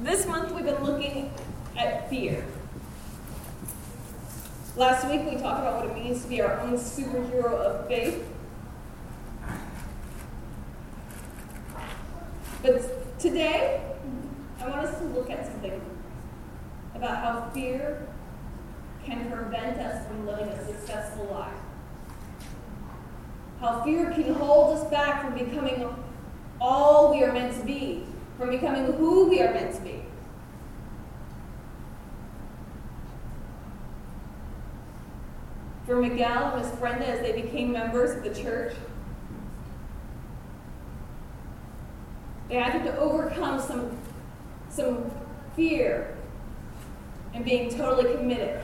This month we've been looking at fear. Last week we talked about what it means to be our own superhero of faith. But today, I want us to look at something about how fear can prevent us from living a successful life. How fear can hold us back from becoming all we are meant to be, from becoming who we are meant to be. For Miguel and Miss Brenda, as they became members of the church, they had to overcome some, some fear and being totally committed.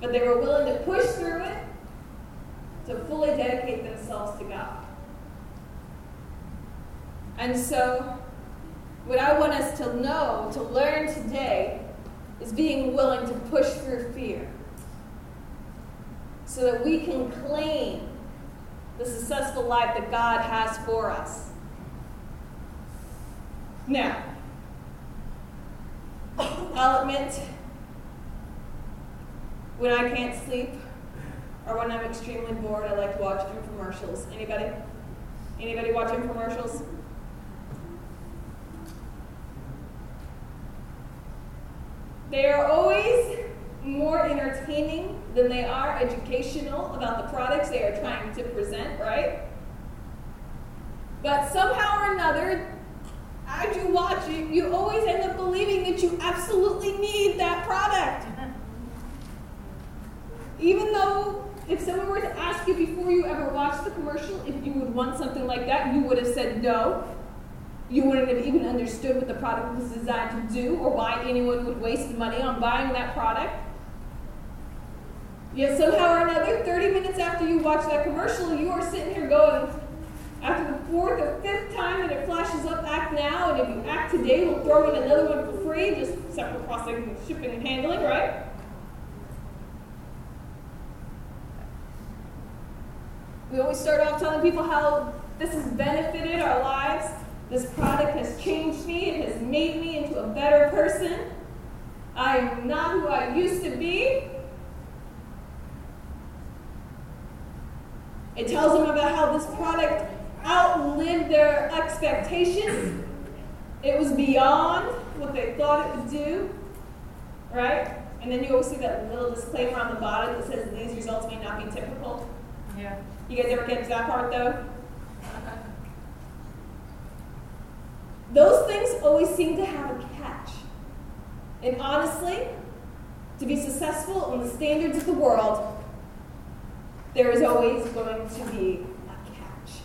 But they were willing to push through it to fully dedicate themselves to God. And so, what I want us to know, to learn today, is being willing to push through fear so that we can claim the successful life that God has for us. Now, I'll admit, when I can't sleep or when I'm extremely bored, I like to watch infomercials. Anybody? Anybody watch infomercials? They are always more entertaining than they are educational about the products they are trying to present, right? But somehow or another, as you watch it, you always end up believing that you absolutely need that product. Even though if someone were to ask you before you ever watched the commercial if you would want something like that, you would have said no. You wouldn't have even understood what the product was designed to do or why anyone would waste money on buying that product. Yet somehow or another, 30 minutes after you watch that commercial, you are sitting here going, after the fourth or fifth time that it flashes up, act now, and if you act today, we'll throw in another one for free, just separate processing, shipping, and handling, right? We always start off telling people how this has benefited our lives. This product has changed me, it has made me into a better person. I am not who I used to be. It tells them about how this product outlived their expectations. It was beyond what they thought it would do, right? And then you always see that little disclaimer on the bottom that says these results may not be typical. Yeah. You guys ever get to that part though? Those things always seem to have a catch. And honestly, to be successful in the standards of the world, there is always going to be a catch.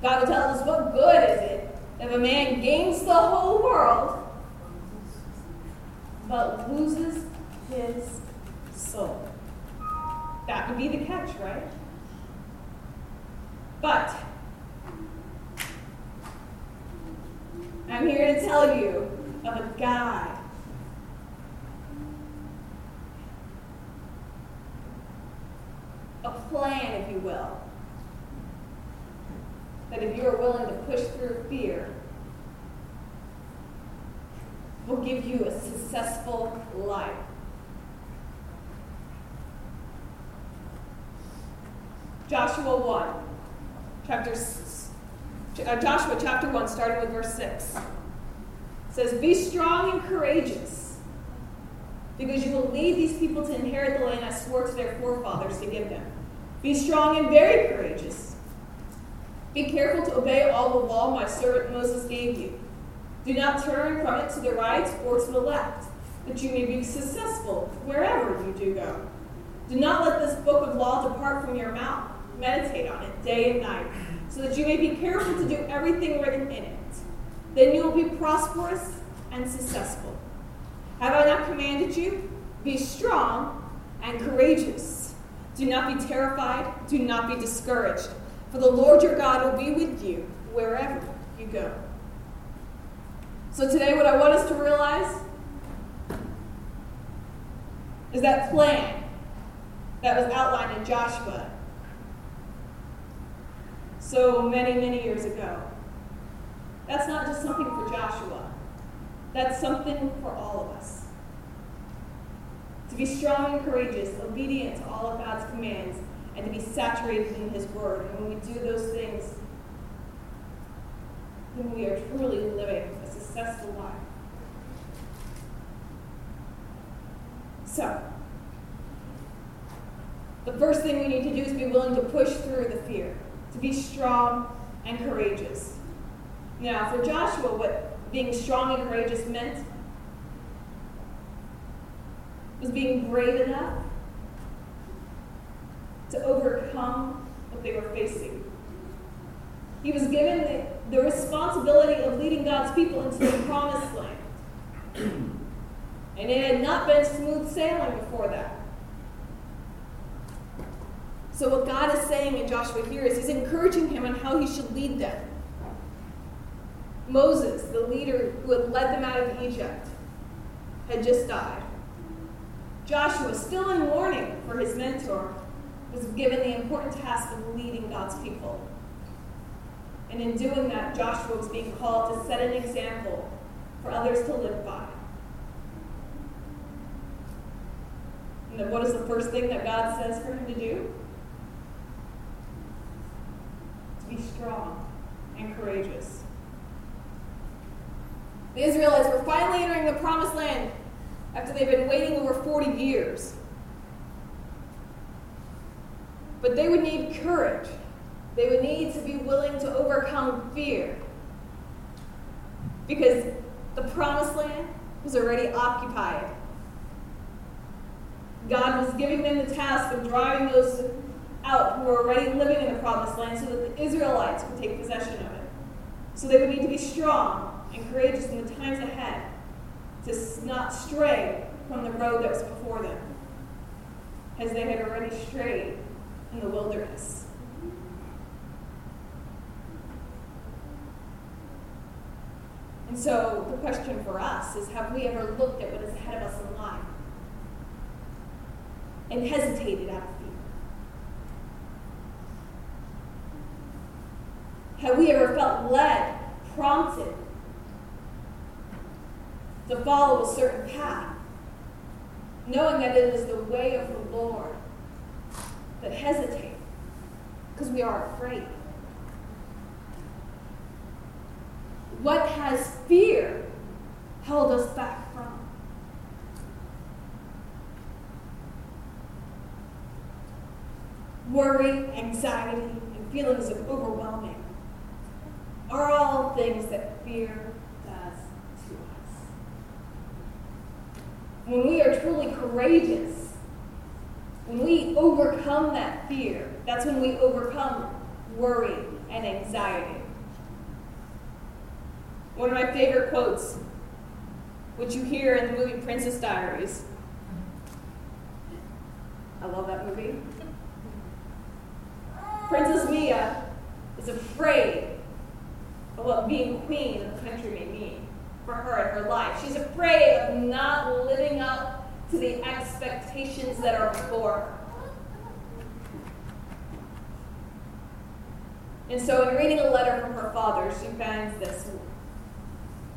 God will tell us what good is it if a man gains the whole world but loses his soul. That would be the catch, right? But I'm here to tell you of a guy. A plan, if you will, that if you are willing to push through fear, will give you a successful life. Joshua 1, chapter, uh, Joshua chapter 1, starting with verse 6. says, Be strong and courageous, because you will lead these people to inherit the land I swore to their forefathers to give them. Be strong and very courageous. Be careful to obey all the law my servant Moses gave you. Do not turn from it to the right or to the left, that you may be successful wherever you do go. Do not let this book of law depart from your mouth. Meditate on it day and night, so that you may be careful to do everything written in it. Then you will be prosperous and successful. Have I not commanded you? Be strong and courageous. Do not be terrified. Do not be discouraged. For the Lord your God will be with you wherever you go. So, today, what I want us to realize is that plan that was outlined in Joshua so many, many years ago. That's not just something for Joshua, that's something for all of us. To be strong and courageous, obedient to all of God's commands, and to be saturated in His Word. And when we do those things, then we are truly living a successful life. So, the first thing we need to do is be willing to push through the fear, to be strong and courageous. Now, for Joshua, what being strong and courageous meant was being brave enough to overcome what they were facing. He was given the, the responsibility of leading God's people into the promised land. And it had not been smooth sailing before that. So, what God is saying in Joshua here is He's encouraging him on how he should lead them. Moses, the leader who had led them out of Egypt, had just died. Joshua, still in mourning for his mentor, was given the important task of leading God's people. And in doing that, Joshua was being called to set an example for others to live by. And then what is the first thing that God says for him to do? To be strong and courageous. The Israelites were finally entering the promised land after they've been waiting over 40 years. But they would need courage. They would need to be willing to overcome fear. Because the promised land was already occupied. God was giving them the task of driving those out who were already living in the promised land so that the Israelites could take possession of it. So they would need to be strong and courageous in the times ahead to not stray from the road that was before them, as they had already strayed in the wilderness. And so the question for us is have we ever looked at what is ahead of us in life and hesitated out of fear? Have we ever felt led, prompted to follow a certain path, knowing that it is the way of the Lord but hesitate because we are afraid. What has fear held us back from? Worry, anxiety, and feelings of overwhelming are all things that fear does to us. When we are truly courageous, when we overcome that fear, that's when we overcome worry and anxiety. One of my favorite quotes, which you hear in the movie Princess Diaries. I love that movie. Princess Mia is afraid what being queen of the country may mean for her and her life. She's afraid of not living up to the expectations that are before her. And so, in reading a letter from her father, she finds this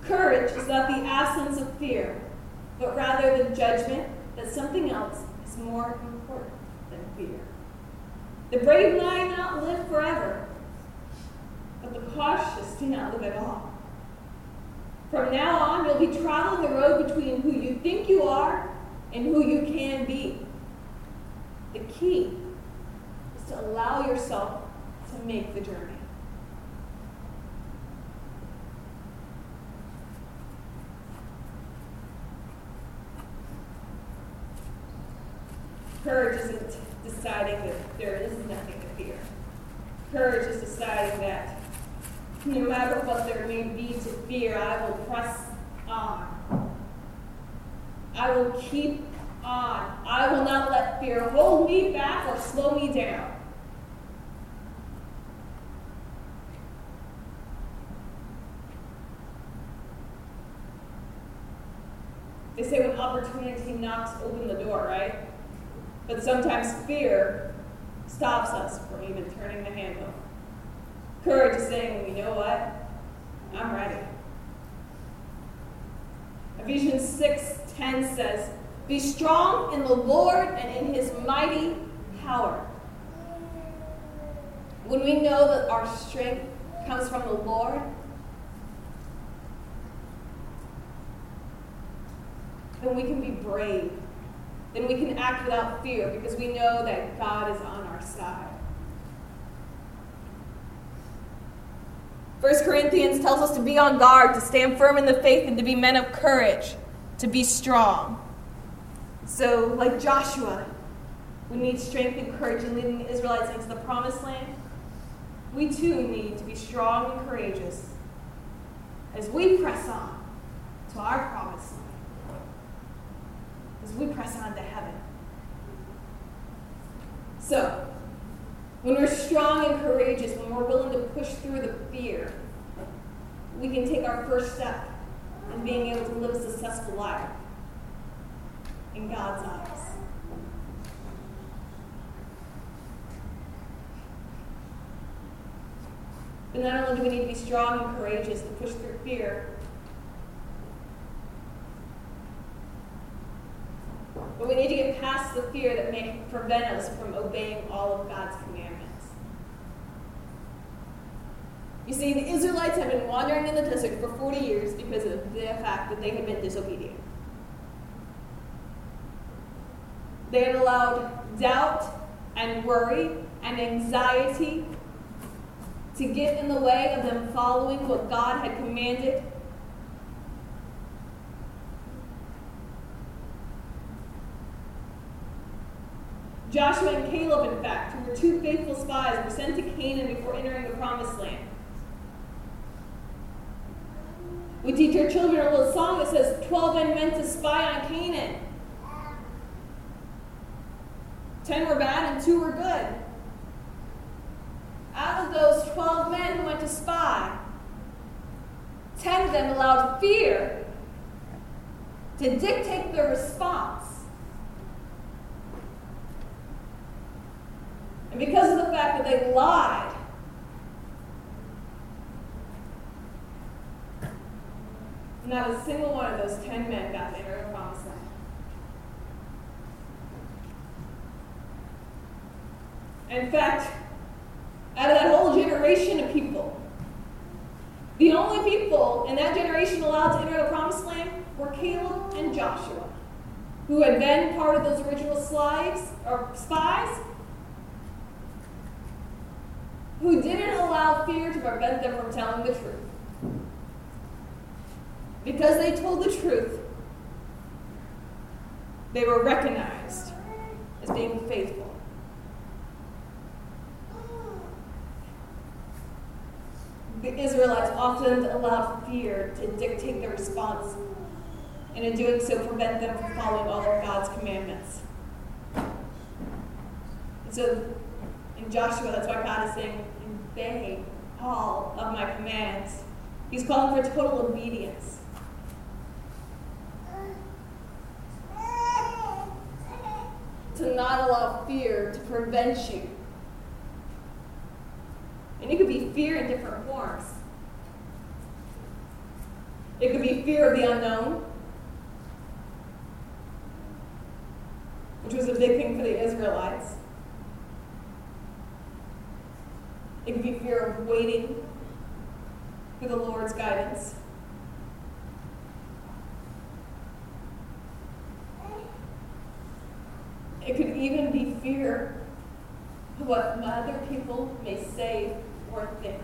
Courage is not the absence of fear, but rather the judgment that something else is more important than fear. The brave might not live forever, but the cautious do not live at all. From now on, you'll be traveling the road between who you think you are and who you can be. The key is to allow yourself to make the journey. Courage isn't deciding that there is nothing to fear. Courage is deciding that no matter what there may be to fear, I will press on I will keep on. I will not let fear hold me back or slow me down. They say when opportunity knocks, open the door, right? But sometimes fear stops us from even turning the handle. Courage is saying, you know what? I'm ready. Ephesians 6 10 says, Be strong in the Lord and in his mighty power. When we know that our strength comes from the Lord, then we can be brave. Then we can act without fear because we know that God is on our side. 1 Corinthians tells us to be on guard, to stand firm in the faith, and to be men of courage, to be strong. So, like Joshua, we need strength and courage in leading the Israelites into the promised land. We too need to be strong and courageous as we press on to our promised land, as we press on to heaven. So, when we're strong and courageous, when we're willing to push through the fear, we can take our first step in being able to live a successful life in God's eyes. But not only do we need to be strong and courageous to push through fear, but we need to get past the fear that may prevent us from obeying all of God's commandments. You see, the Israelites had been wandering in the desert for 40 years because of the fact that they had been disobedient. They had allowed doubt and worry and anxiety to get in the way of them following what God had commanded. Joshua and Caleb, in fact, who were two faithful spies, were sent to Canaan before entering the promised land. We teach our children a little song that says, 12 men meant to spy on Canaan. Ten were bad and two were good. Out of those 12 men who went to spy, 10 of them allowed fear to dictate their response. And because of the fact that they lied, not a single one of those 10 men got to enter the promised land. In fact, out of that whole generation of people. The only people in that generation allowed to enter the promised land were Caleb and Joshua, who had been part of those original slaves or spies, who didn't allow fear to prevent them from telling the truth. Because they told the truth, they were recognized as being faithful. the Israelites often allowed fear to dictate their response, and in doing so, prevent them from following all of God's commandments. And so, in Joshua, that's why God is saying, Obey all of my commands. He's calling for total obedience. To not allow fear to prevent you and it could be fear in different forms. It could be fear of the unknown, which was a big thing for the Israelites. It could be fear of waiting for the Lord's guidance. It could of what other people may say or think.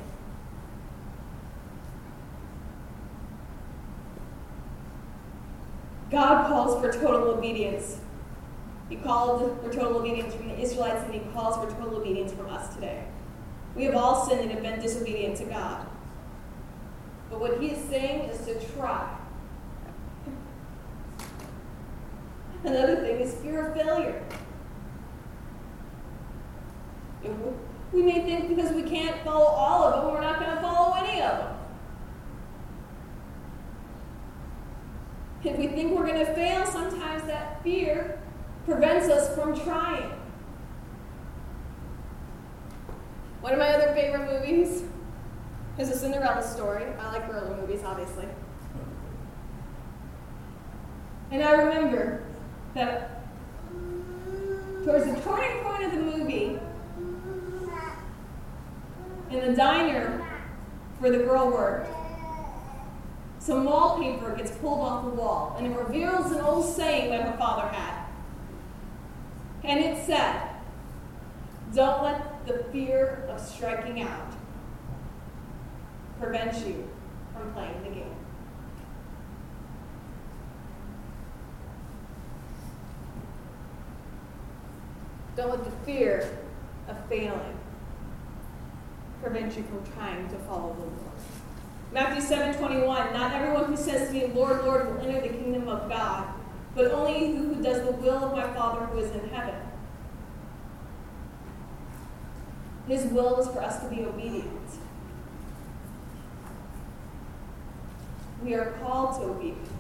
God calls for total obedience. He called for total obedience from the Israelites, and He calls for total obedience from us today. We have all sinned and have been disobedient to God. But what He is saying is to try. Another thing is fear of failure. We may think because we can't follow all of them, we're not going to follow any of them. If we think we're going to fail, sometimes that fear prevents us from trying. One of my other favorite movies is a Cinderella story. I like girly movies, obviously. And I remember that towards the turning point in the diner where the girl worked, some wallpaper gets pulled off the wall, and it reveals an old saying that her father had. And it said, Don't let the fear of striking out prevent you from playing the game. Don't let the fear of failing prevent you from trying to follow the Lord. Matthew 7 21, Not everyone who says to me, Lord, Lord, will enter the kingdom of God, but only he who does the will of my Father who is in heaven. His will is for us to be obedient. We are called to obedience.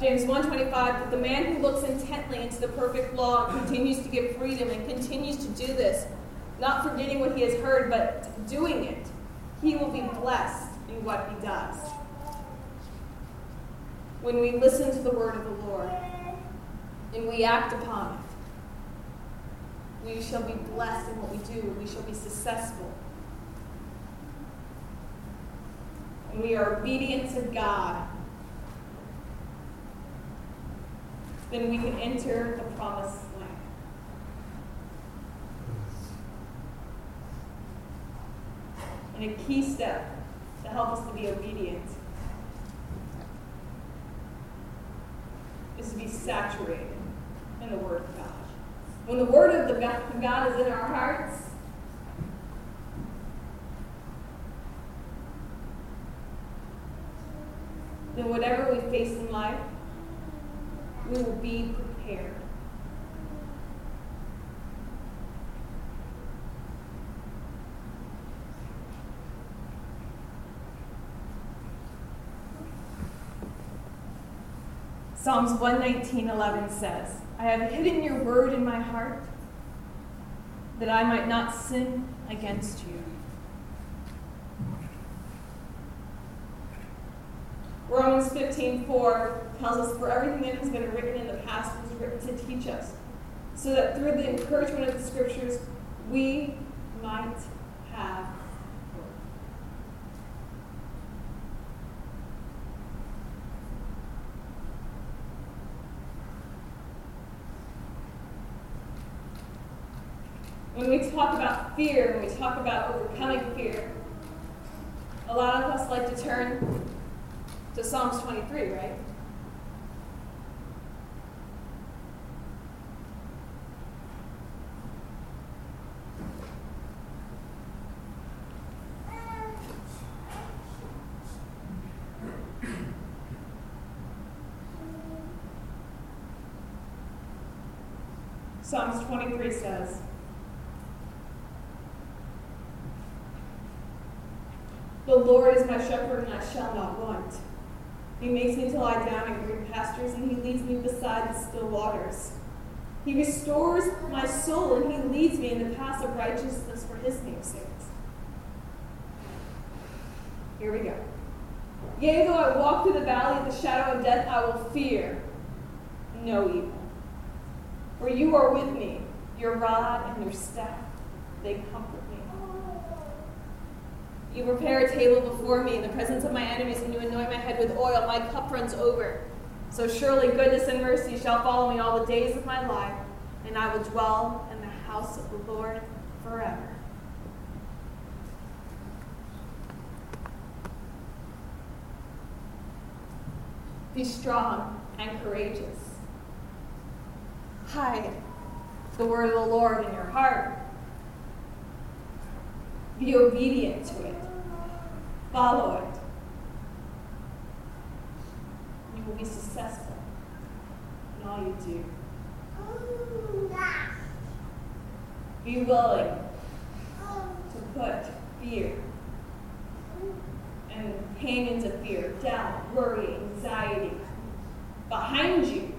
James 1:25 that the man who looks intently into the perfect law and continues to give freedom and continues to do this, not forgetting what he has heard but doing it, he will be blessed in what he does. When we listen to the word of the Lord and we act upon it, we shall be blessed in what we do. We shall be successful. And we are obedient to God then we can enter the promised land. And a key step to help us to be obedient is to be saturated in the Word of God. When the Word of the God, God is in our hearts, then whatever we face in life, we will be prepared. Psalms 119:11 says, I have hidden your word in my heart that I might not sin against you. Romans 15:4 tells us, For everything that has been written in the past was written to teach us, so that through the encouragement of the scriptures, we might have hope. When we talk about fear, when we talk about overcoming fear, a lot of us like to turn to Psalms 23, right? Psalms 23 says, The Lord is my shepherd, and I shall not want. He makes me to lie down in green pastures, and he leads me beside the still waters. He restores my soul, and he leads me in the paths of righteousness for his name's sake. Here we go. Yea, though I walk through the valley of the shadow of death, I will fear no evil. For you are with me, your rod and your staff, they comfort me. You prepare a table before me in the presence of my enemies, and you anoint my head with oil. My cup runs over. So surely goodness and mercy shall follow me all the days of my life, and I will dwell in the house of the Lord forever. Be strong and courageous. Hide the word of the Lord in your heart. Be obedient to it. Follow it. You will be successful in all you do. Be willing to put fear and companions of fear, doubt, worry, anxiety behind you.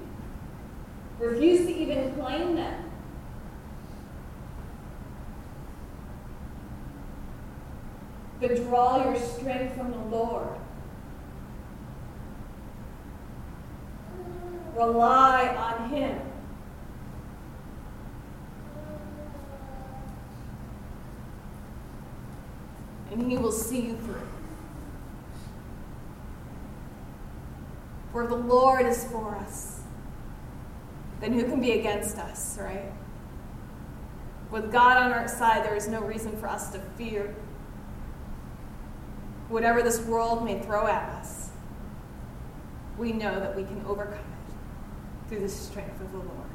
Refuse to even claim them but draw your strength from the Lord. Rely on Him. And He will see you through. For the Lord is for us, then who can be against us, right? With God on our side, there is no reason for us to fear whatever this world may throw at us. We know that we can overcome it through the strength of the Lord.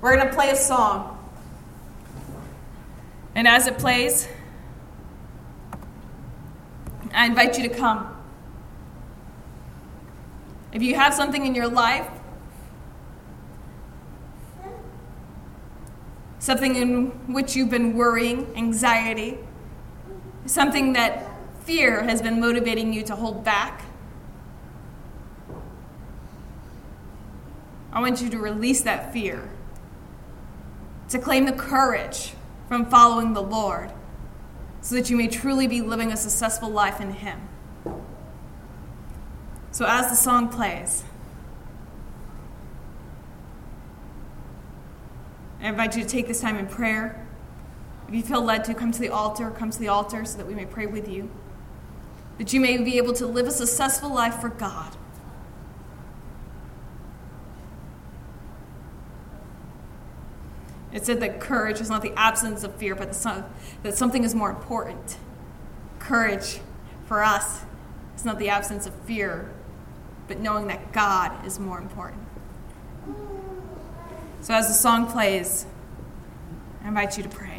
We're going to play a song. And as it plays, I invite you to come. If you have something in your life something in which you've been worrying, anxiety, something that fear has been motivating you to hold back. I want you to release that fear, to claim the courage from following the Lord, so that you may truly be living a successful life in Him. So, as the song plays, I invite you to take this time in prayer. If you feel led to, come to the altar, come to the altar so that we may pray with you. That you may be able to live a successful life for God. It said that courage is not the absence of fear, but that something is more important. Courage for us is not the absence of fear, but knowing that God is more important. So as the song plays, I invite you to pray.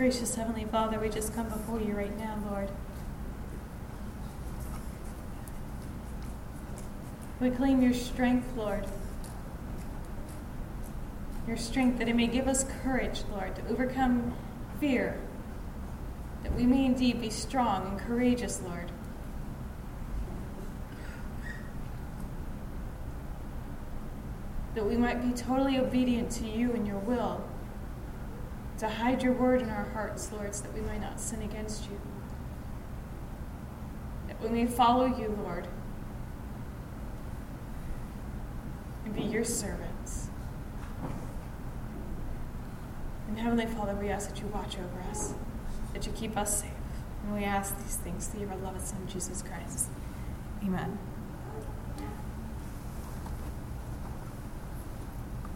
Gracious Heavenly Father, we just come before you right now, Lord. We claim your strength, Lord. Your strength that it may give us courage, Lord, to overcome fear, that we may indeed be strong and courageous, Lord. That we might be totally obedient to you and your will, to hide your word in our hearts, Lord, so that we might not sin against you. That we may follow you, Lord, and be your servants. And Heavenly Father, we ask that you watch over us, that you keep us safe. And we ask these things through your beloved Son, Jesus Christ. Amen.